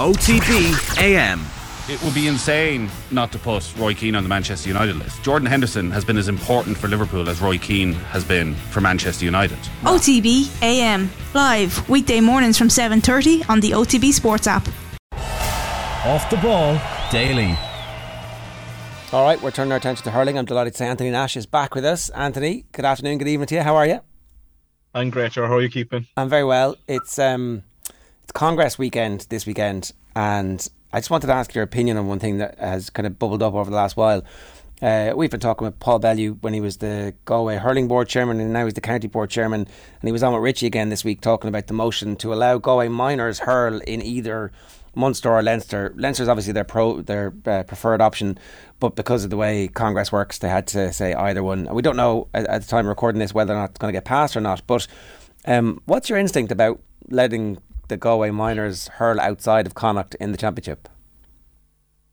OTB AM. It would be insane not to put Roy Keane on the Manchester United list. Jordan Henderson has been as important for Liverpool as Roy Keane has been for Manchester United. OTB AM live weekday mornings from 7:30 on the OTB Sports app. Off the ball daily. All right, we're turning our attention to hurling. I'm delighted to say Anthony Nash is back with us. Anthony, good afternoon, good evening to you. How are you? I'm great, Ger. How are you keeping? I'm very well. It's um, it's Congress weekend this weekend, and I just wanted to ask your opinion on one thing that has kind of bubbled up over the last while. Uh, we've been talking with Paul Bellew when he was the Galway Hurling Board Chairman and now he's the County Board Chairman. And he was on with Richie again this week talking about the motion to allow Galway minors hurl in either Munster or Leinster. Leinster is obviously their pro their uh, preferred option, but because of the way Congress works, they had to say either one. We don't know at, at the time recording this whether or not it's going to get passed or not. But um, what's your instinct about letting the Galway Minors hurl outside of Connacht in the championship?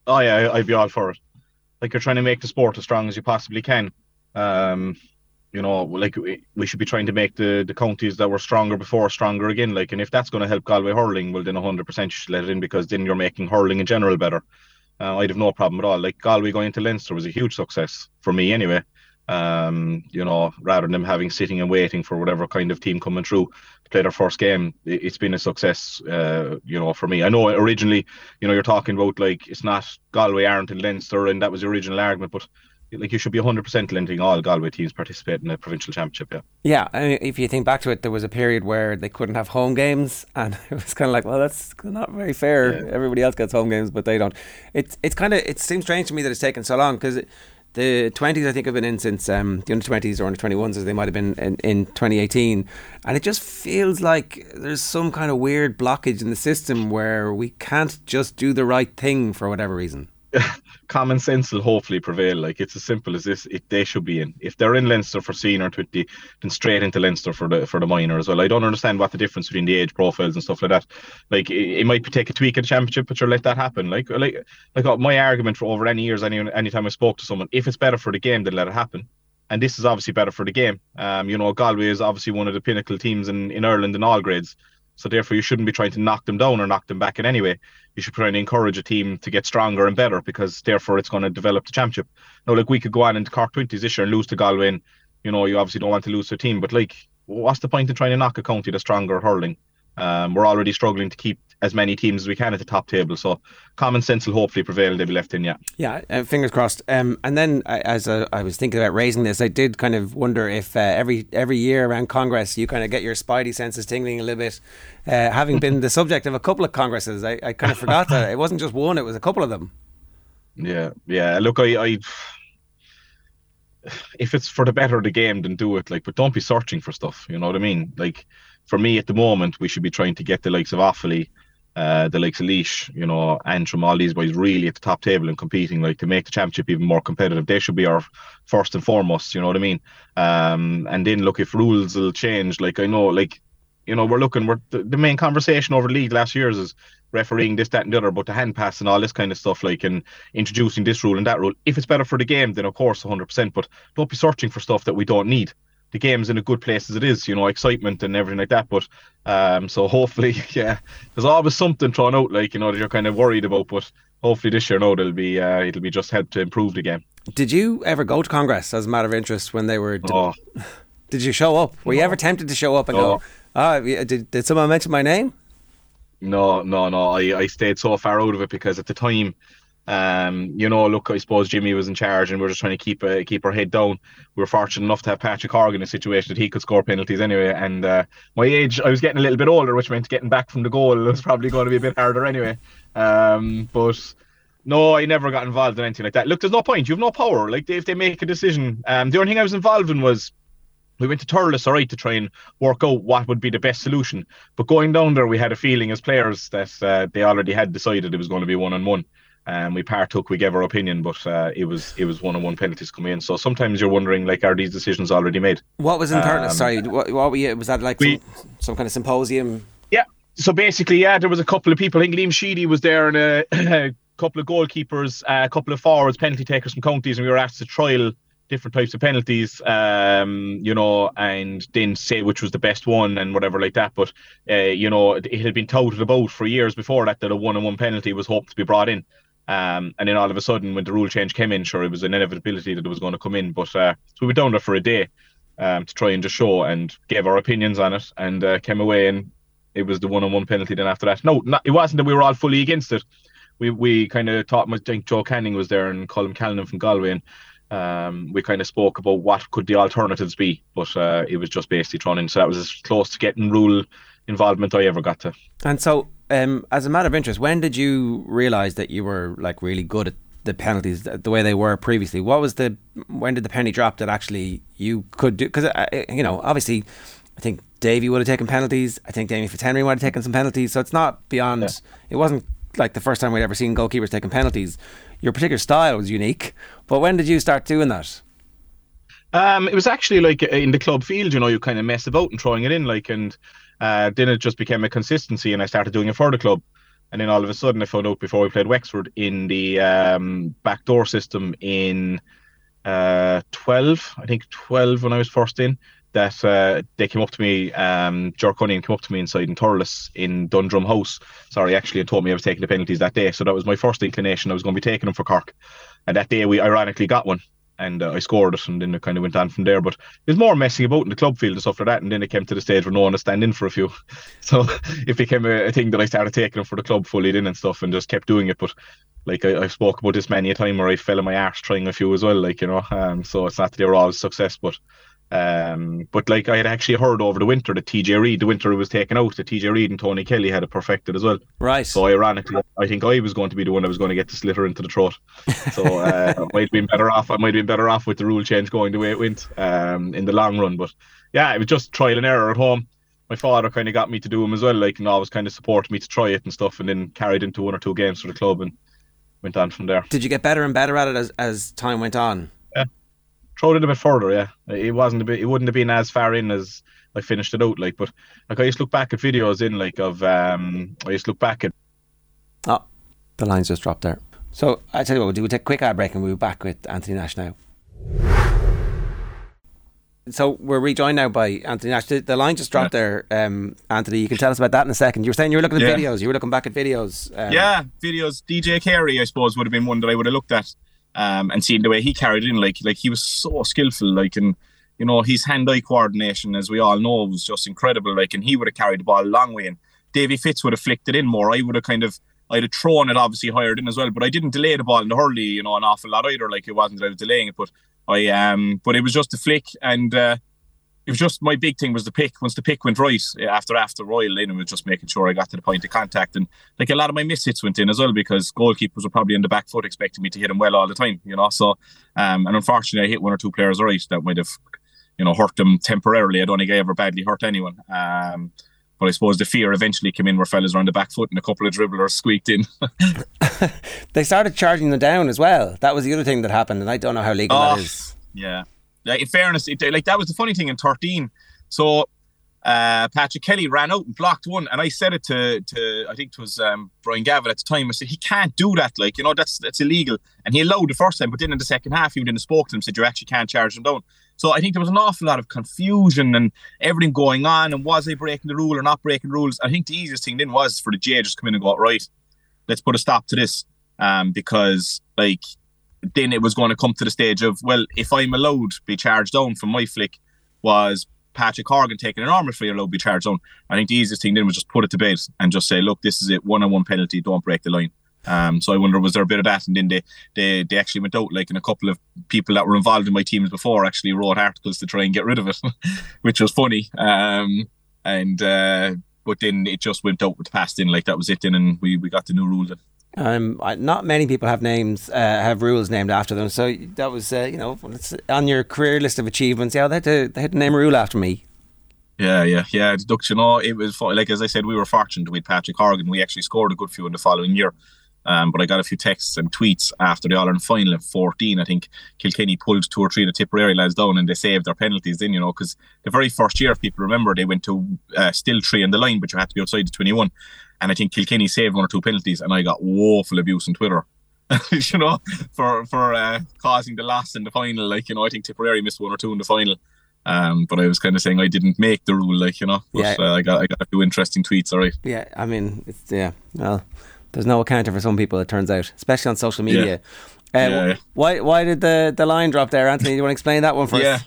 Oh yeah, I'd be all for it. Like you're trying to make the sport as strong as you possibly can. Um, you know, like we we should be trying to make the, the counties that were stronger before stronger again. Like, and if that's going to help Galway hurling, well, then 100% you should let it in because then you're making hurling in general better. Uh, I'd have no problem at all. Like Galway going to Leinster was a huge success for me anyway um, you know, rather than them having sitting and waiting for whatever kind of team coming through to play their first game, it, has been a success, uh, you know, for me. I know originally, you know, you're talking about like it's not Galway aren't in Leinster, and that was the original argument, but like you should be 100% letting all Galway teams participate in the provincial championship. Yeah. Yeah. I mean, if you think back to it, there was a period where they couldn't have home games, and it was kind of like, well, that's not very fair. Yeah. Everybody else gets home games, but they don't. It's it's kind of it seems strange to me that it's taken so long because the 20s, I think, have been in since um, the under 20s or under 21s, as they might have been in, in 2018. And it just feels like there's some kind of weird blockage in the system where we can't just do the right thing for whatever reason. common sense will hopefully prevail. Like it's as simple as this. If they should be in. If they're in Leinster for senior twenty, then straight into Leinster for the for the minor as well. I don't understand what the difference between the age profiles and stuff like that. Like it, it might be take a tweak in championship, but you let that happen. Like like like uh, my argument for over any years, any anytime I spoke to someone, if it's better for the game, then let it happen. And this is obviously better for the game. Um, you know, Galway is obviously one of the pinnacle teams in, in Ireland in all grades. So therefore, you shouldn't be trying to knock them down or knock them back in any way. You should try and encourage a team to get stronger and better because therefore it's going to develop the championship. Now, like we could go on into Cork 20s this year and lose to Galway. And, you know, you obviously don't want to lose to a team, but like, what's the point in trying to knock a county that's stronger hurling? Um, we're already struggling to keep as many teams as we can at the top table. So common sense will hopefully prevail. They'll be left in, yeah. Yeah, uh, fingers crossed. Um, and then as uh, I was thinking about raising this, I did kind of wonder if uh, every every year around Congress you kind of get your spidey senses tingling a little bit. Uh, having been the subject of a couple of congresses, I, I kind of forgot that it wasn't just one; it was a couple of them. Yeah, yeah. Look, I, I if it's for the better of the game, then do it. Like, but don't be searching for stuff. You know what I mean? Like, for me at the moment, we should be trying to get the likes of Offaly uh, the likes of Laois, you know, Antrim, all these boys really at the top table and competing, like to make the championship even more competitive. They should be our first and foremost, you know what I mean? Um, and then look if rules will change. Like I know, like you know, we're looking. We're the, the main conversation over league last year's is refereeing this, that, and the other, but the hand pass and all this kind of stuff, like and introducing this rule and that rule. If it's better for the game, then of course, 100%. But don't be searching for stuff that we don't need the game's in a good place as it is, you know, excitement and everything like that. But um, so hopefully, yeah, there's always something thrown out, like you know, that you're kind of worried about. But hopefully this year, no, it'll be uh, it'll be just help to improve the game. Did you ever go to Congress as a matter of interest when they were? Oh. Did you show up? Were no. you ever tempted to show up and no. go? Ah, did did someone mention my name? No, no, no. I, I stayed so far out of it because at the time um, you know, look, I suppose Jimmy was in charge, and we are just trying to keep uh, keep our head down. We were fortunate enough to have Patrick Horgan in a situation that he could score penalties anyway. And uh, my age, I was getting a little bit older, which meant getting back from the goal was probably going to be a bit harder anyway. Um, but no, I never got involved in anything like that. Look, there's no point. You have no power. Like if they make a decision, um, the only thing I was involved in was we went to Thurles, all right, to try and work out what would be the best solution. But going down there, we had a feeling as players that uh, they already had decided it was going to be one on one and we partook. We gave our opinion, but uh, it was it was one on one penalties coming in. So sometimes you're wondering, like, are these decisions already made? What was in um, Sorry, what, what were you, was that like we, some, some, kind of symposium? Yeah. So basically, yeah, there was a couple of people. I think Liam Sheedy was there, and a, a couple of goalkeepers, uh, a couple of forwards, penalty takers from counties, and we were asked to trial different types of penalties, um, you know, and then say which was the best one and whatever like that. But uh, you know, it, it had been touted about for years before that that a one-on-one penalty was hoped to be brought in. Um, and then all of a sudden, when the rule change came in, sure, it was an inevitability that it was going to come in. But uh, so we were down there for a day um, to try and just show and gave our opinions on it, and uh, came away and it was the one-on-one penalty. Then after that, no, not, it wasn't that we were all fully against it. We we kind of talked. I think Joe Canning was there and Colm Callanan from Galway, and um, we kind of spoke about what could the alternatives be, but uh, it was just basically thrown in. So that was as close to getting rule involvement I ever got to. And so, um, as a matter of interest, when did you realise that you were like really good at the penalties the way they were previously? What was the when did the penny drop that actually you could do? Because uh, you know, obviously, I think Davy would have taken penalties. I think Damien Fitzhenry might have taken some penalties. So it's not beyond. Yeah. It wasn't like the first time we'd ever seen goalkeepers taking penalties. Your particular style was unique, but when did you start doing that? Um, it was actually like uh, in the club field, you know, you kind of mess about and throwing it in, like, and uh, then it just became a consistency, and I started doing it for the club. And then all of a sudden, I found out before we played Wexford in the um, backdoor system in uh, 12, I think 12 when I was first in, that uh, they came up to me, um, Jerk came up to me inside in Thurles in Dundrum House. Sorry, actually, and told me I was taking the penalties that day. So that was my first inclination. I was going to be taking them for Cork. And that day, we ironically got one. And uh, I scored it, and then it kind of went on from there. But there's more messing about in the club field and stuff like that. And then it came to the stage where no one was standing in for a few. So it became a, a thing that I started taking for the club fully in and stuff and just kept doing it. But like I, have spoke about this many a time where I fell on my arse trying a few as well, like you know. Um, so it's not that they were all success, but um, but like I had actually heard over the winter that TJ Reid, the winter it was taken out, that TJ Reid and Tony Kelly had it perfected as well. Right. So ironically, I think I was going to be the one that was going to get the sliotar into the throat. So uh, I might have been better off. I might have been better off with the rule change going the way it went um, in the long run. But yeah, it was just trial and error at home. My father kind of got me to do them as well, like and always kind of supported me to try it and stuff, and then carried into one or two games for the club and went on from there. Did you get better and better at it as, as time went on? Throw it a bit further. Yeah, it wasn't a bit. It wouldn't have been as far in as I finished it out. Like, but like I used to look back at videos in like of. um I used to look back at. Oh, the lines just dropped there. So I tell you what, we'll do. We'll take a quick ad break and we'll be back with Anthony Nash now. So we're rejoined now by Anthony Nash. The, the line just dropped yeah. there, um, Anthony. You can tell us about that in a second. You were saying you were looking at yeah. videos. You were looking back at videos. Um, yeah, videos. DJ Carey, I suppose, would have been one that I would have looked at um, and seeing the way he carried in, like like he was so skillful, like and you know his hand-eye coordination, as we all know, was just incredible. Like and he would have carried the ball a long way, and Davy Fitz would have flicked it in more. I would have kind of I'd have thrown it obviously higher in as well, but I didn't delay the ball in the hurley, you know, an awful lot either. Like it wasn't that I was delaying it, but I um, but it was just a flick, and uh, it was just my big thing was the pick. Once the pick went right after after Royal it was just making sure I got to the point of contact. And like a lot of my miss hits went in as well because goalkeepers were probably in the back foot expecting me to hit them well all the time, you know. So um, and unfortunately I hit one or two players right that might have, you know, hurt them temporarily. I don't think I ever badly hurt anyone. Um, but I suppose the fear eventually came in where fellas were on the back foot and a couple of dribblers squeaked in. they started charging them down as well. That was the other thing that happened, and I don't know how legal oh, that is. Yeah, like, in fairness, it, like that was the funny thing in 13. So uh, Patrick Kelly ran out and blocked one, and I said it to to I think it was um, Brian Gavin at the time. I said he can't do that, like you know that's that's illegal. And he allowed the first time, but then in the second half he went in and spoke to him, said you actually can't charge them down. So I think there was an awful lot of confusion and everything going on, and was they breaking the rule or not breaking rules? I think the easiest thing then was for the GAA just come in and go right, let's put a stop to this, um, because like then it was going to come to the stage of well, if I'm allowed to be charged down from my flick, was Patrick Horgan taking an armour free allowed to be charged down? I think the easiest thing then was just put it to bed and just say, look, this is it, one on one penalty, don't break the line. Um, so I wonder was there a bit of that, and then they, they they actually went out like, and a couple of people that were involved in my teams before actually wrote articles to try and get rid of it, which was funny. Um, and uh, but then it just went out with past in like that was it. Then and we we got the new rules. Um, not many people have names, uh, have rules named after them. So that was, uh, you know, on your career list of achievements. Yeah, they had to, they had to name a rule after me. Yeah, yeah, yeah. Deduction. Oh, it was like as I said, we were fortunate with Patrick Horgan. We actually scored a good few in the following year. Um, but I got a few texts and tweets after the All Ireland final at 14. I think Kilkenny pulled two or three of the Tipperary lads down and they saved their penalties then, you know, because the very first year, if people remember, they went to uh, still three in the line, but you had to be outside the 21. And I think Kilkenny saved one or two penalties, and I got woeful abuse on Twitter you know, for for uh, causing the loss in the final. Like you know, I think Tipperary missed one or two in the final. Um, but I was kind of saying I didn't make the rule, like you know. But Yeah. uh, I got I got a few interesting tweets. All right. Yeah, I mean, it's yeah. Well, there's no accounting for some people. It turns out, especially on social media. Uh, Yeah, yeah. Why why did the, the line drop there, Anthony? Do you want to explain that one first? Yeah.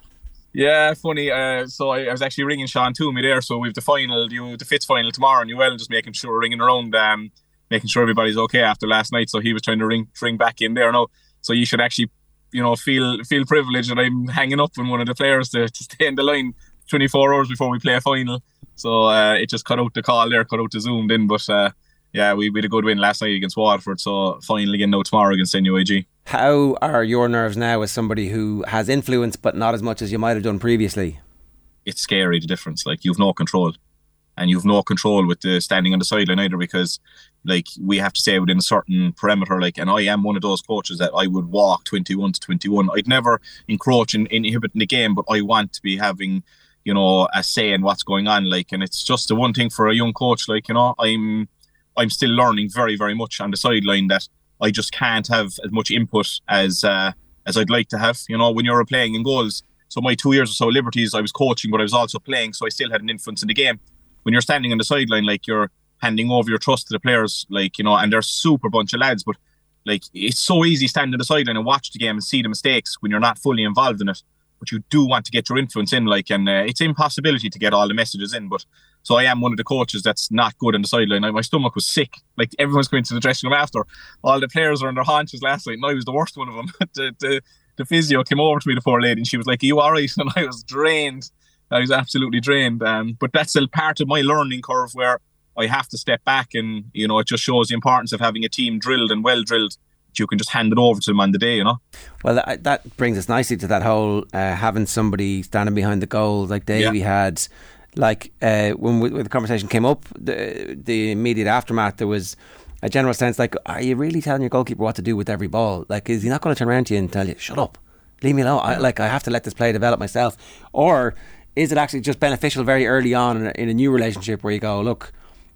Yeah, funny. Uh, so I, I was actually ringing Sean Toomey there. So we've the final, you the Fitz final tomorrow, and Newell just making sure ringing around, um, making sure everybody's okay after last night. So he was trying to ring ring back in there. No, so you should actually, you know, feel feel privileged that I'm hanging up on one of the players to, to stay in the line 24 hours before we play a final. So uh, it just cut out the call there, cut out the zoomed in. But uh, yeah, we, we had a good win last night against Waterford. So final again now tomorrow against NUIG. How are your nerves now as somebody who has influence but not as much as you might have done previously? it's scary the difference. Like you've no control, and you've no control with the standing on the sideline either because, like, we have to stay within a certain perimeter. Like, and I am one of those coaches that I would walk twenty one to twenty one. I'd never encroach and inhibit in the game, but I want to be having, you know, a say in what's going on. Like, and it's just the one thing for a young coach. Like, you know, I'm, I'm still learning very, very much on the sideline that I just can't have as much input as uh, as I'd like to have. You know, when you're playing in goals. So my two years or South Liberties, I was coaching, but I was also playing, so I still had an influence in the game. When you're standing on the sideline, like you're handing over your trust to the players, like you know, and they're super bunch of lads, but like it's so easy standing on the sideline and watch the game and see the mistakes when you're not fully involved in it. But you do want to get your influence in, like, and uh, it's impossibility to get all the messages in. But so I am one of the coaches that's not good on the sideline. I, my stomach was sick. Like everyone's going to the dressing room after. All the players are on their haunches last night, and I was the worst one of them. the, the, the physio came over to me, the poor lady, and she was like, Are you all right? And I was drained. I was absolutely drained. Um, but that's still part of my learning curve where I have to step back and, you know, it just shows the importance of having a team drilled and well drilled you can just hand it over to them on the day, you know? Well, that, that brings us nicely to that whole uh, having somebody standing behind the goal like Davy had. Like uh, when, we, when the conversation came up, the, the immediate aftermath, there was a general sense like, are you really telling your goalkeeper what to do with every ball? Like, is he not going to turn around to you and tell you, shut up, leave me alone? I, like, I have to let this play develop myself. Or is it actually just beneficial very early on in a, in a new relationship where you go, look,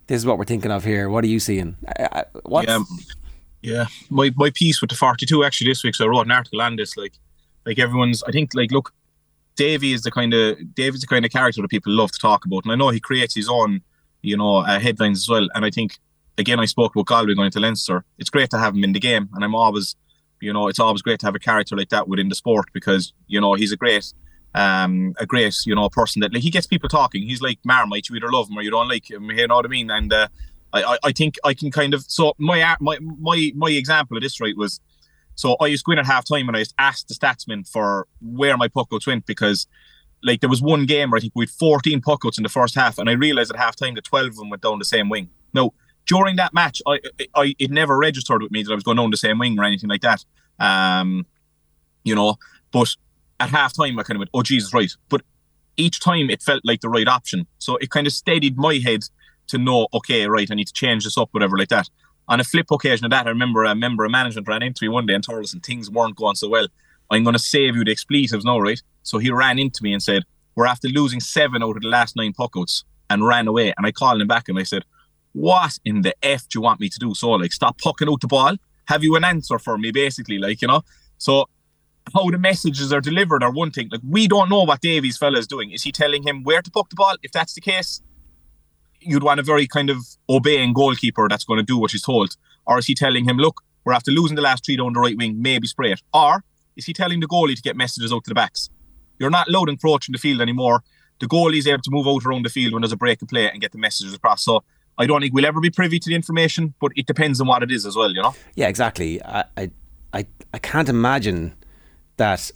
this is what we're thinking of here. What are you seeing? Yeah, yeah. My my piece with the forty two actually this week, so I wrote an article on this. Like, like everyone's, I think, like, look, Davy is the kind of Davy's the kind of character that people love to talk about, and I know he creates his own, you know, uh, headlines as well. And I think, again, I spoke about Galway going to Leinster. It's great to have him in the game, and I'm always, you know, it's always great to have a character like that within the sport because you know he's a great. Um, a great, you know, person that like he gets people talking. He's like Marmite, you either love him or you don't like him. You know what I mean? And uh, I, I, I think I can kind of so my my my my example of this right was so I used to go in at half time and I just asked the statsman for where my puck outs went because like there was one game where I think we had 14 puck outs in the first half and I realized at half time that 12 of them went down the same wing. No, during that match, I, I it never registered with me that I was going down the same wing or anything like that. Um, you know, but at half time I kind of went, oh Jesus, right. But each time it felt like the right option. So it kind of steadied my head to know, okay, right, I need to change this up, whatever like that. On a flip occasion of that, I remember a member of management ran into me one day and told us, and things weren't going so well. I'm going to save you the expletives now, right? So he ran into me and said, we're after losing seven out of the last nine puckouts and ran away. And I called him back and I said, what in the F do you want me to do? So like, stop pucking out the ball. Have you an answer for me, basically? Like, you know? So how the messages are delivered are one thing. Like, we don't know what Davy's fella is doing. Is he telling him where to puck the ball? If that's the case, you'd want a very kind of obeying goalkeeper that's going to do what he's told. Or is he telling him, look, we're after losing the last three down the right wing, maybe spray it? Or is he telling the goalie to get messages out to the backs? You're not allowed encroaching the field anymore. The goalie is able to move out around the field when there's a break of play and get the messages across. So I don't think we'll ever be privy to the information, but it depends on what it is as well, you know? Yeah, exactly. I, I, I, I can't imagine that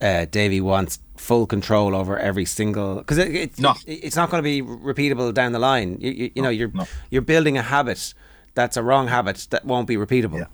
uh, Davy wants full control over every single because it, it, No. it- it's not going to be repeatable down the line. You, you, you know, you're no. you're building a habit that's a wrong habit that won't be repeatable. Yeah,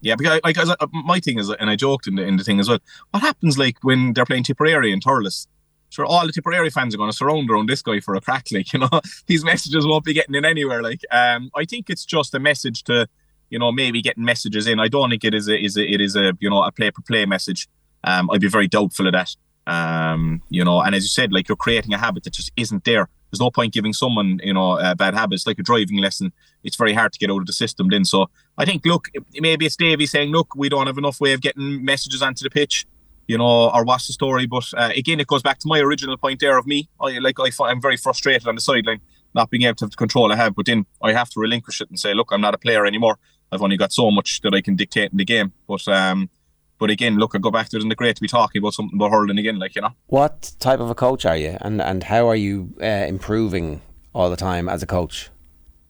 Yeah, because like I- my thing is, and I joked in the in the thing as well. What happens like when they're playing Tipperary and Thurles? Sure, all the Tipperary fans are going to surround around this guy for a crack. Like you know, these messages won't be getting in anywhere. Like, um, I think it's just a message to, you know, maybe getting messages in. I don't think it is a is a, it is a you know a play per play message. Um, I'd be very doubtful of that. Um, you know, and as you said, like you're creating a habit that just isn't there. there's no point giving someone, you know, bad habits like a driving lesson. It's very hard to get out of the system then. So I think, look, maybe it's Davy saying, look, we don't have enough way of getting messages onto the pitch, you know, or what's the story. But uh, again, it goes back to my original point there of me. I like I I'm very frustrated on the sideline, not being able to have the control I have. But then I have to relinquish it and say, look, I'm not a player anymore. I've only got so much that I can dictate in the game. But um, but again, look, I go back to it, and it's great to be talking about something about hurling again, like you know. What type of a coach are you, and and how are you uh, improving all the time as a coach?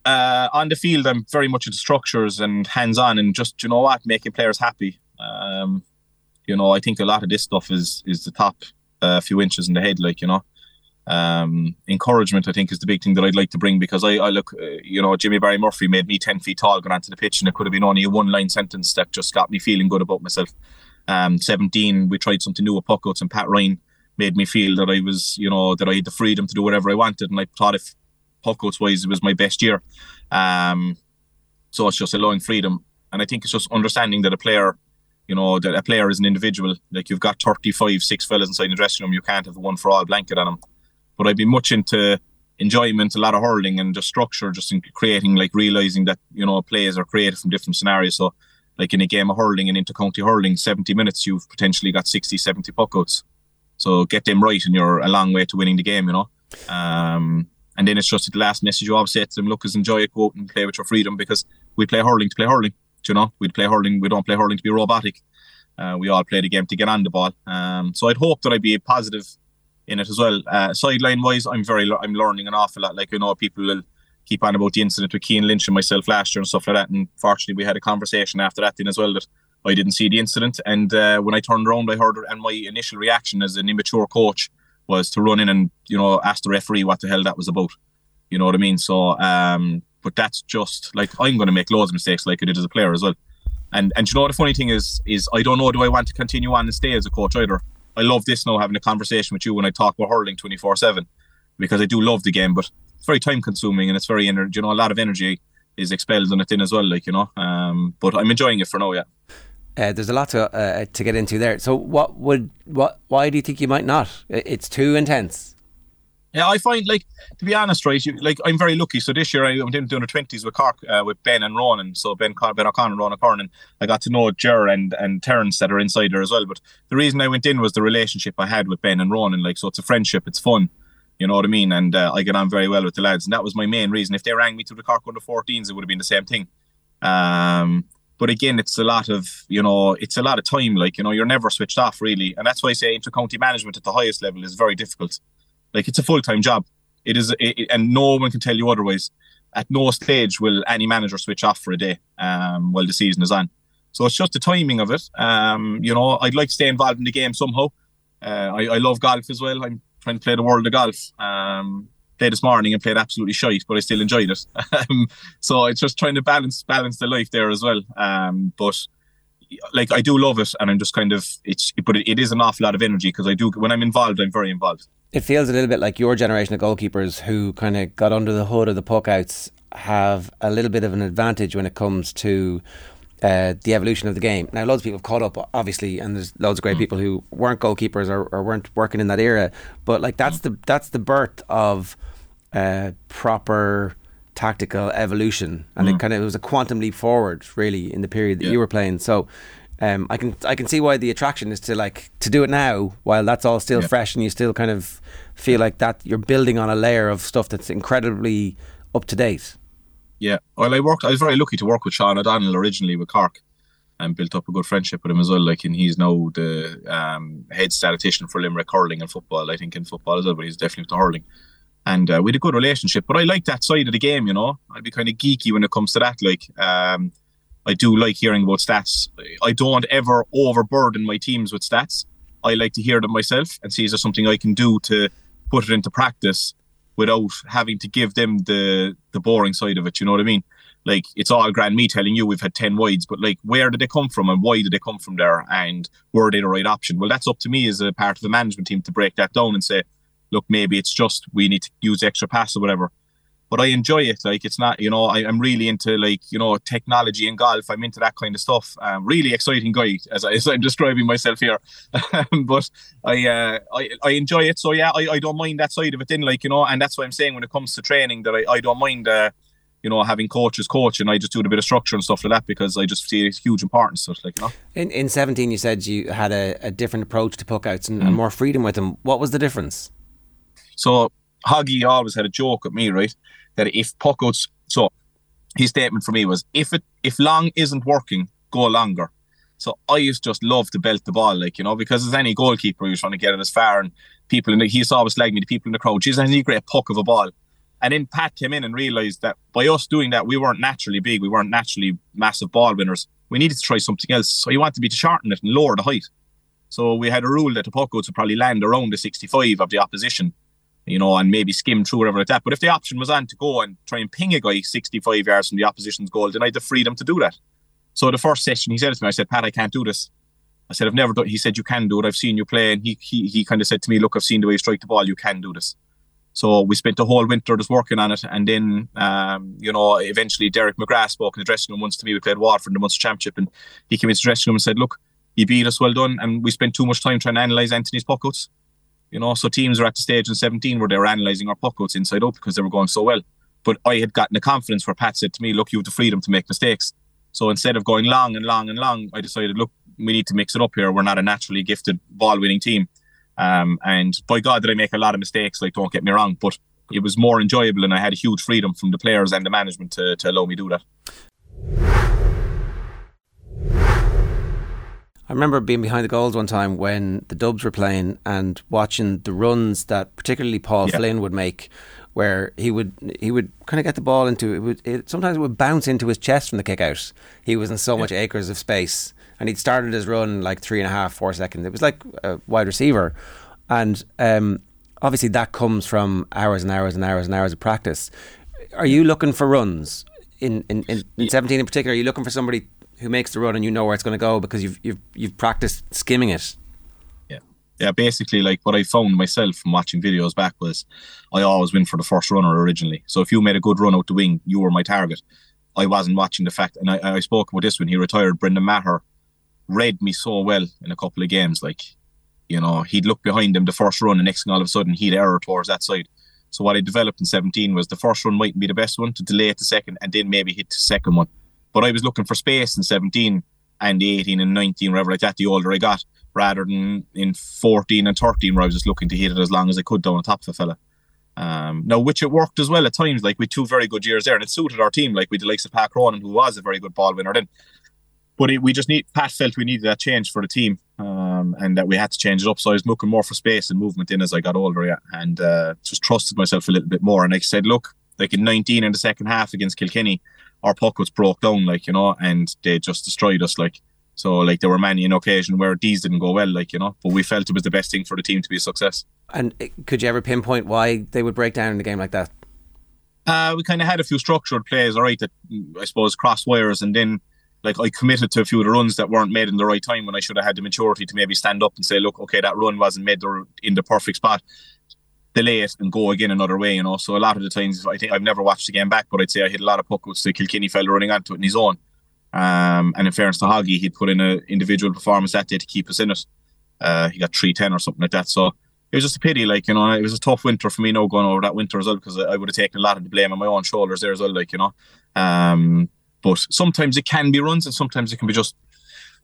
Uh, on the field, I'm very much into structures and hands-on, and just you know what, making players happy. Um, you know, I think a lot of this stuff is is the top uh, few inches in the head, like you know. Um, encouragement, I think, is the big thing that I'd like to bring because I, I look, uh, you know, Jimmy Barry Murphy made me 10 feet tall going onto the pitch, and it could have been only a one line sentence that just got me feeling good about myself. Um, 17, we tried something new with puckouts, and Pat Ryan made me feel that I was, you know, that I had the freedom to do whatever I wanted. And I thought if puckouts wise, it was my best year. Um, so it's just allowing freedom. And I think it's just understanding that a player, you know, that a player is an individual. Like you've got 35, six fellas inside the dressing room, you can't have the one for all blanket on them but I'd be much into enjoyment, a lot of hurling and just structure, just in creating like realizing that you know plays are created from different scenarios. So, like in a game of hurling and inter-county hurling, 70 minutes, you've potentially got 60, 70 puckouts. So get them right, and you're a long way to winning the game. You know. Um, and then it's just the last message you always say to them: look, is enjoy it, go out and play with your freedom because we play hurling to play hurling. You know, we play hurling. We don't play hurling to be robotic. Uh, we all play the game to get on the ball. Um, so I'd hope that I'd be a positive in it as well. Uh, sideline wise, I'm very I'm learning an awful lot. Like you know, people will keep on about the incident with Cian Lynch and myself last year and stuff like that. And fortunately, we had a conversation after that then as well that I didn't see the incident. And uh, when I turned around, I heard and my initial reaction as an immature coach was to run in and you know ask the referee what the hell that was about. You know what I mean? So, um, but that's just like I'm going to make loads of mistakes like I did as a player as well. And and you know the funny thing is is I don't know do I want to continue on and stay as a coach either. I love this now having a conversation with you when I talk about hurling 24 7 because I do love the game, but it's very time consuming and it's very, energy, you know, a lot of energy is expelled on it in as well, like, you know. Um, but I'm enjoying it for now, yeah. Uh, there's a lot to uh, to get into there. So, what would what? Why do you think you might not? It's too intense. Yeah, I find like to be honest, right? You, like I'm very lucky. So this year I, am doing the twenties with Cork uh, with Ben and Ronan. So Ben Ben O'Connor and Ronan Curran. I got to know Ger and and Terence that are inside there as well. But the reason I went in was the relationship I had with Ben and Ronan. Like so, it's a friendship. It's fun. You know what I mean? And uh, I get on very well with the lads, and that was my main reason. If they rang me to the Cork under 14s, it would have been the same thing. Um, but again, it's a lot of you know, it's a lot of time. Like you know, you're never switched off really, and that's why I say inter-county management at the highest level is very difficult like it's a full time job. It is, it, and no one can tell you otherwise. At no stage will any manager switch off for a day um, while the season is on. So it's just the timing of it. Um, you know, I'd like to stay involved in the game somehow. Uh, I, I, love golf as well. I'm trying to play the world of golf. Um, played this morning and played absolutely shite, but I still enjoyed it. Um, so it's just trying to balance balance the life there as well. Um, but like I do love it, and I'm just kind of it's, but it, it is an awful lot of energy because I do when I'm involved, I'm very involved it feels a little bit like your generation of goalkeepers who kind of got under the hood of the puck outs have a little bit of an advantage when it comes to uh, the evolution of the game. Now, loads of people have caught up, obviously, and there's loads of great mm. people who weren't goalkeepers or, or, weren't working in that era. But like that's the that's the birth of uh, proper tactical evolution, and mm. it kind of it was a quantum leap forward, really, in the period that yeah. you were playing. So um, I can I can see why the attraction is to like to do it now while that's all still yeah. fresh and you still kind of feel like that you're building on a layer of stuff that's incredibly up to date. Yeah, well, I worked. I was very lucky to work with Sean O'Donnell originally with Cork, and built up a good friendship with him as well. Like, and he's now the um, head statistician for Limerick hurling and football. I think in football as well, but he's definitely to hurling. And uh, we had a good relationship. But I like that side of the game, you know. I'd be kind of geeky when it comes to that. Like, um, I do like hearing about stats. I don't ever overburden my teams with stats. I like to hear them myself and see is there something I can do to put it into practice without having to give them the the boring side of it. You know what I mean? Like it's all grand me telling you we've had ten wides, but like where did they come from and why did they come from there and were they the right option? Well, that's up to me as a part of the management team to break that down and say, look, maybe it's just we need to use extra pass or whatever. But I enjoy it. Like it's not, you know, I, am really into like you know technology and golf. I'm into that kind of stuff. Um, really exciting guy as, I, as I'm describing myself here. but I, uh, I I enjoy it. So yeah, I, I don't mind that side of it. Then like you know, and that's what I'm saying when it comes to training that I, I don't mind. Uh, you know, having coaches coach, and I just do a bit of structure and stuff like that because I just see a huge importance to it. Like, you know. In in seventeen, you said you had a, a different approach to puckouts and, mm. and more freedom with them. What was the difference? So Hoggy always had a joke at me, right? That if puckouts, so his statement for me was, if it if long isn't working, go longer. So I used to just love to belt the ball, like you know, because as any goalkeeper, you're trying to get it as far, and people in the, he always slag me, the people in the crowd, she's a great puck of a ball. And then Pat came in and realised that by us doing that, we weren't naturally big, we weren't naturally massive ball winners. We needed to try something else. So he wanted me to shorten it and lower the height. So we had a rule that the puckouts would probably land around the 65 of the opposition you know, and maybe skim through whatever like that. But if the option was on to go and try and ping a guy 65 yards from the opposition's goal, then I had the freedom to do that. So the first session, he said to me, I said, Pat, I can't do this. I said, I've never done. He said, you can do it. I've seen you play, and he he he kind of said to me, look, I've seen the way you strike the ball. You can do this. So we spent the whole winter just working on it, and then um, you know, eventually Derek McGrath spoke in the dressing room once to me. We played Waterford in the Munster Championship, and he came into the dressing room and said, look, you beat us, well done. And we spent too much time trying to analyse Anthony's puckouts. You know, so teams are at the stage in 17 where they were analysing our puckouts inside out because they were going so well. But I had gotten the confidence where Pat said to me, look, you have the freedom to make mistakes. So instead of going long and long and long, I decided, look, we need to mix it up here. We're not a naturally gifted ball winning team. Um, and by God, did I make a lot of mistakes, like, don't get me wrong, but it was more enjoyable and I had a huge freedom from the players and the management to, to allow me do that. I remember being behind the goals one time when the Dubs were playing and watching the runs that particularly Paul yeah. Flynn would make, where he would he would kind of get the ball into it. Would, it sometimes it would bounce into his chest from the kick out. He was in so yeah. much acres of space, and he'd started his run like three and a half, four seconds. It was like a wide receiver, and um, obviously that comes from hours and hours and hours and hours of practice. Are you looking for runs in in, in, in seventeen in particular? Are you looking for somebody who makes the run and you know where it's going to go because you've you've you've practiced skimming it. Yeah, yeah. Basically, like what I found myself from watching videos back was, I always win for the first runner originally. So if you made a good run out the wing, you were my target. I wasn't watching the fact, and I, I spoke about this when he retired. Brendan Maher read me so well in a couple of games. Like, you know, he'd look behind him the first run, and next thing all of a sudden he'd error towards that side. So what I developed in 17 was the first run mightn't be the best one to delay it to second, and then maybe hit the second one but I was looking for space in 17 and 18 and 19, wherever like that, the older I got, rather than in 14 and 13, where I was just looking to hit it as long as I could down on top of a fella. Um, now, which it worked as well at times, like with two very good years there, and it suited our team, like with the likes of Pat Cronin, who was a very good ball winner then. But it, we just need, Pat felt we needed that change for the team, um, and that we had to change it up. So I was looking more for space and movement in as I got older, yeah, and uh, just trusted myself a little bit more. And I said, look, like in 19 in the second half against Kilkenny, our puckouts broke down, like, you know, and they just destroyed us, like. So, like, there were many an occasion where these didn't go well, like, you know, but we felt it was the best thing for the team to be a success. And uh, could you ever pinpoint why they would break down in a game like that? Uh, we kind of had a few structured plays, all right, that I suppose cross wires, and then like I committed to a few of the runs that weren't made in the right time when I should have had the maturity to maybe stand up and say, look, okay, that run wasn't made in the perfect spot delay it and go again another way, you know. So a lot of the times, I think I've never watched the game back, but I'd say I hit a lot of puckouts to Kilkenny fell running onto it in his own. Um, and in fairness to Hoggy, he'd put in an individual performance that day to keep us in it. Uh, he got 310 or something like that. So it was just a pity, like, you know, it was a tough winter for me now going over that winter as well, because I would have taken a lot of the blame on my own shoulders there as well, like, you know. Um, but sometimes it can be runs and sometimes it can be just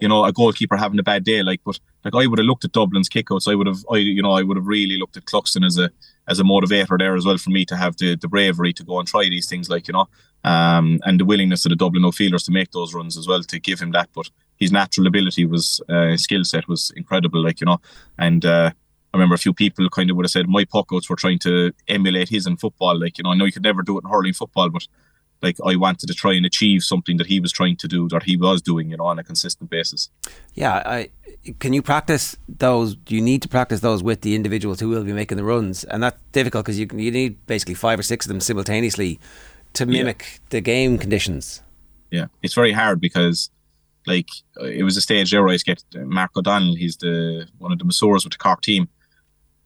you know, a goalkeeper having a bad day. Like, but like I would have looked at Dublin's kickouts. I would have, I you know, I would have really looked at Cluxton as a as a motivator there as well for me to have the the bravery to go and try these things. Like you know, um, and the willingness of the Dublin outfielders to make those runs as well to give him that. But his natural ability was uh, skill set was incredible. Like you know, and. uh I remember a few people kind of would have said my puckouts were trying to emulate his in football. Like, you know, I know you could never do it in hurling football, but like I wanted to try and achieve something that he was trying to do, that he was doing, you know, on a consistent basis. Yeah, I, can you practice those? Do you need to practice those with the individuals who will be making the runs? And that's difficult because you you need basically five or six of them simultaneously to mimic yeah. the game conditions. Yeah, it's very hard because like it was a stage there where I get Mark O'Donnell. He's the one of the masseurs with the Cork team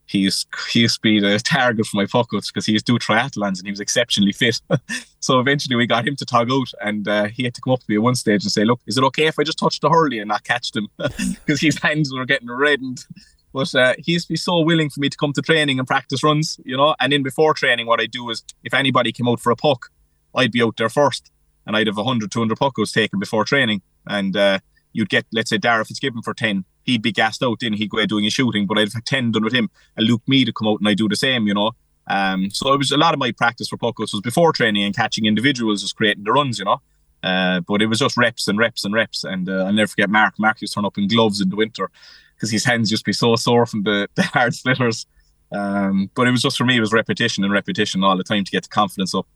he used he used to be the target for my puckouts because he used to do triathlons and he was exceptionally fit. so eventually we got him to tug out and uh, he had to come up to me at one stage and say, "Look, is it okay if I just touch the hurley and not catch them?" Because his hands were getting reddened. But uh, he used to be so willing for me to come to training and practice runs, you know. And then before training, what I'd do is if anybody came out for a puck, I'd be out there first and I'd have 100, 200 puckouts taken before training. And uh, you'd get, let's say, Darragh Fitzgibbon for 10 he'd be gassed out, then he'd go doing his shooting, but I'd have 10 done with him and Luke me to come out and I'd do the same, you know. Um, so it was a lot of my practice for puckouts was before training and catching individuals, just creating the runs, you know. Uh, but it was just reps and reps and reps. And uh, I'll never forget Mark. Mark used to turn up in gloves in the winter because his hands just be so sore from the, the hard sliotars. Um, but it was just for me, it was repetition and repetition all the time to get the confidence up.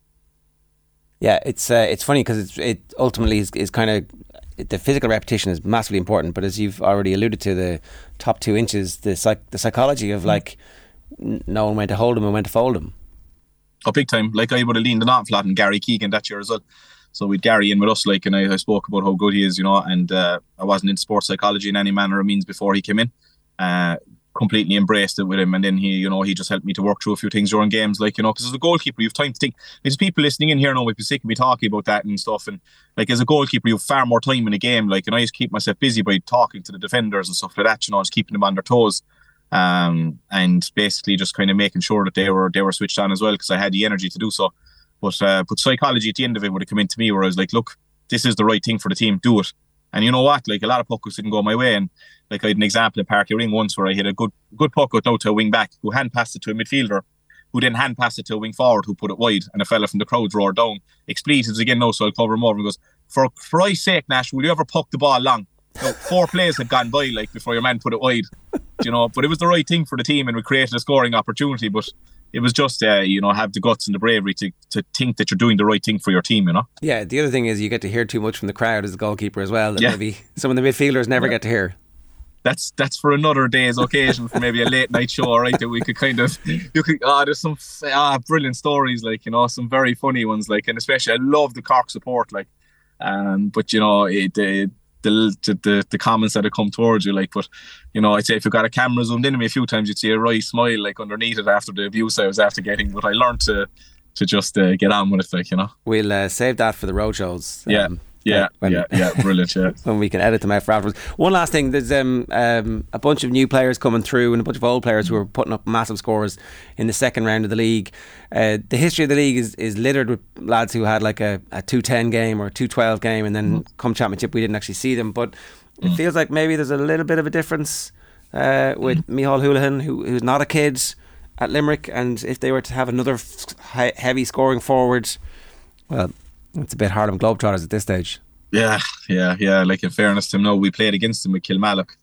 Yeah, it's uh, it's funny because it ultimately is, is kind of the physical repetition is massively important, but as you've already alluded to, the top two inches, the psych- the psychology of like knowing when to hold them and when to fold them. Oh, big time! Like I would have leaned an awful lot on Gary Keegan that year as well. So we'd Gary in with us, like, and I, I spoke about how good he is, you know, and uh, I wasn't in sports psychology in any manner of means before he came in. Uh, completely embraced it with him. And then he, you know, he just helped me to work through a few things during games, like, you know, because as a goalkeeper, you have time to think. There's people listening in here now, we'd be sick of me talking about that and stuff. And like, as a goalkeeper, you have far more time in a game. Like, and I just keep myself busy by talking to the defenders and stuff like that, you know, just keeping them on their toes. Um, and basically just kind of making sure that they were they were switched on as well because I had the energy to do so. But uh, but psychology at the end of it would have come into me where I was like, look, this is the right thing for the team, do it. And you know what? Like a lot of pucks didn't go my way, and like I had an example in Páirc Ring once where I hit a good good puck out to a wing back who hand passed it to a midfielder, who then hand passed it to a wing forward who put it wide, and a fella from the crowd roared down. Expletives again, no, so I'll cover over and goes, For Christ's sake, Nash, will you ever puck the ball long? four plays had gone by like before your man put it wide. you know, but it was the right thing for the team and we created a scoring opportunity. But it was just uh, you know have the guts and the bravery to, to think that you're doing the right thing for your team you know yeah the other thing is you get to hear too much from the crowd as a goalkeeper as well that yeah. maybe some of the midfielders never yeah. get to hear that's that's for another day's occasion for maybe a late night show, right? That we could kind of you could ah, there's some ah brilliant stories, like you know, some very funny ones, like and especially I love the Cork support, like, um, but you know, it, it the, the the comments that have come towards you. Like, but you know, I'd say if you got a camera zoomed in into me a few times, you'd see a right smile like underneath it after the abuse I was after getting. But I learned to to just uh, get on with it, like you know. We'll uh, save that for the road shows. Um, yeah. Yeah, when, yeah, yeah, brilliant. Yeah, when we can edit them out for afterwards. One last thing: there's um, um, a bunch of new players coming through, and a bunch of old players who are putting up massive scores in the second round of the league. Uh, the history of the league is, is littered with lads who had like a, a two ten game or a two twelve game, and then mm. come championship we didn't actually see them. But it mm. feels like maybe there's a little bit of a difference uh, with mm. Micheál Houlihan, who who's not a kid at Limerick, and if they were to have another f- heavy scoring forward, well, it's a bit Harlem Globetrotters at this stage. Yeah, yeah, yeah. Like in fairness to him, no, we played against him with Kilmallock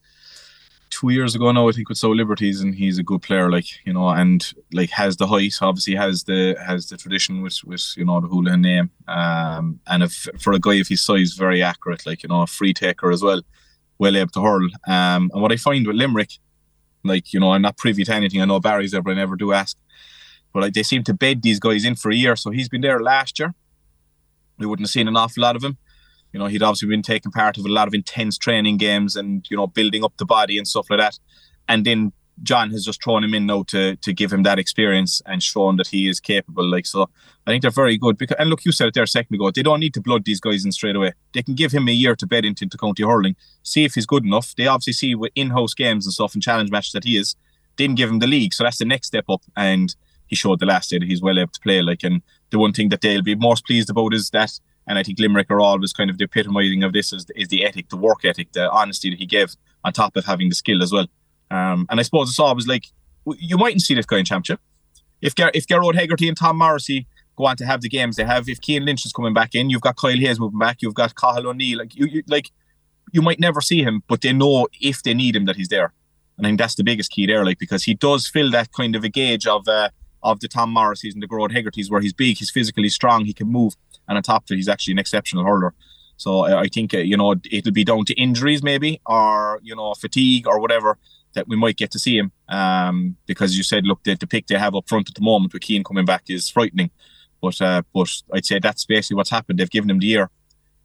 two years ago now, I think with South Liberties, and he's a good player, like you know, and like has the height, obviously has the has the tradition with with you know the Houlihan name, um, and if for a guy of his size, very accurate, like you know, a free taker as well, well able to hurl. Um, and what I find with Limerick, like you know, I'm not privy to anything. I know Barry's there, but I never do ask. But like, they seem to bed these guys in for a year, so he's been there last year we wouldn't have seen an awful lot of him. You know, he'd obviously been taking part of a lot of intense training games and you know building up the body and stuff like that. And then John has just thrown him in now to to give him that experience and shown that he is capable. Like so, I think they're very good. Because and look, you said it there a second ago. They don't need to blood these guys in straight away. They can give him a year to bed into, county hurling, see if he's good enough. They obviously see with in-house games and stuff and challenge matches that he is. Didn't give him the league, so that's the next step up. And he showed the last day that he's well able to play. Like, and the one thing that they'll be most pleased about is that, and I think Limerick are always kind of the epitomising of this is, is the ethic, the work ethic, the honesty that he gave on top of having the skill as well. Um, and I suppose it's always like you mightn't see this guy in championship. If Ger- if Gearóid Hegarty and Tom Morrissey go on to have the games they have, if Cian Lynch is coming back in, you've got Kyle Hayes moving back, you've got Cathal O'Neill, like you, you like you might never see him, but they know if they need him that he's there. And I think that's the biggest key there, like because he does fill that kind of a gauge of uh, of the Tom Morrisseys and the Gearóid Hegartys, where he's big, he's physically strong, he can move, and on top of it, he's actually an exceptional hurler. So I think uh, you know it'll be down to injuries maybe, or you know fatigue or whatever that we might get to see him. Um, because you said, look, the, the pick they have up front at the moment with Cian coming back is frightening. But uh, but I'd say that's basically what's happened. They've given him the year.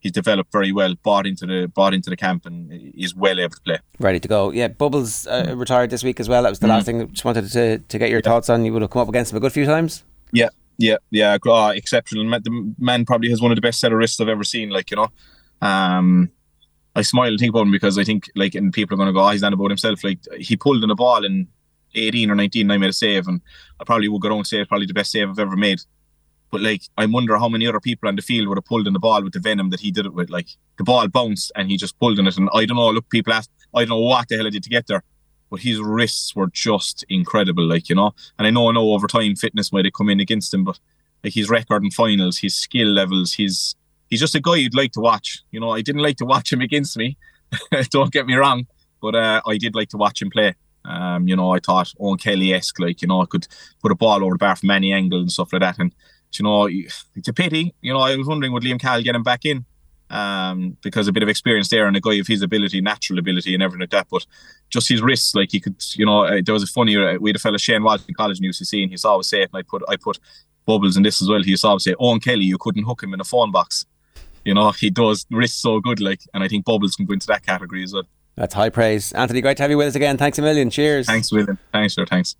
He's developed very well, bought into the bought into the camp, and is well able to play. Ready to go. Yeah, Bubbles uh, Mm. retired this week as well. That was the last thing. Just wanted to to get your thoughts on. You would have come up against him a good few times. Yeah, yeah, yeah. Uh, exceptional. The man probably has one of the best set of wrists I've ever seen. Like you know, um, I smile and think about him because I think like, and people are going to go, oh, he's not about himself. Like he pulled in a ball in 18 or 19, and I made a save, and I probably would go around and say it's probably the best save I've ever made. But like, I wonder how many other people on the field would have pulled in the ball with the venom that he did it with. Like the ball bounced and he just pulled in it, and I don't know. Look, people ask, I don't know what the hell I did to get there, but his wrists were just incredible. Like you know, and I know, I know over time fitness might have come in against him, but like his record in finals, his skill levels, his he's just a guy you'd like to watch. You know, I didn't like to watch him against me. don't get me wrong, but uh, I did like to watch him play. Um, you know, I thought Eoin Kelly esque, like you know, I could put a ball over the bar from any angle and stuff like that. And you know, it's a pity. You know, I was wondering would Liam Cahill get him back in, um, because a bit of experience there and a guy of his ability, natural ability, and everything like that. But just his wrists, like he could, you know, uh, there was a funny. Uh, we had a fellow Shane Walsh in college in UCC, and he used to always say it. And I put, I put bubbles in this as well. He used to always say, Eoin Kelly, you couldn't hook him in a phone box. You know, he does wrists so good, like, and I think Bubbles can go into that category as well. That's high praise. Anthony, great to have you with us again. Thanks a million. Cheers. Thanks, William. Thanks, sir. Thanks.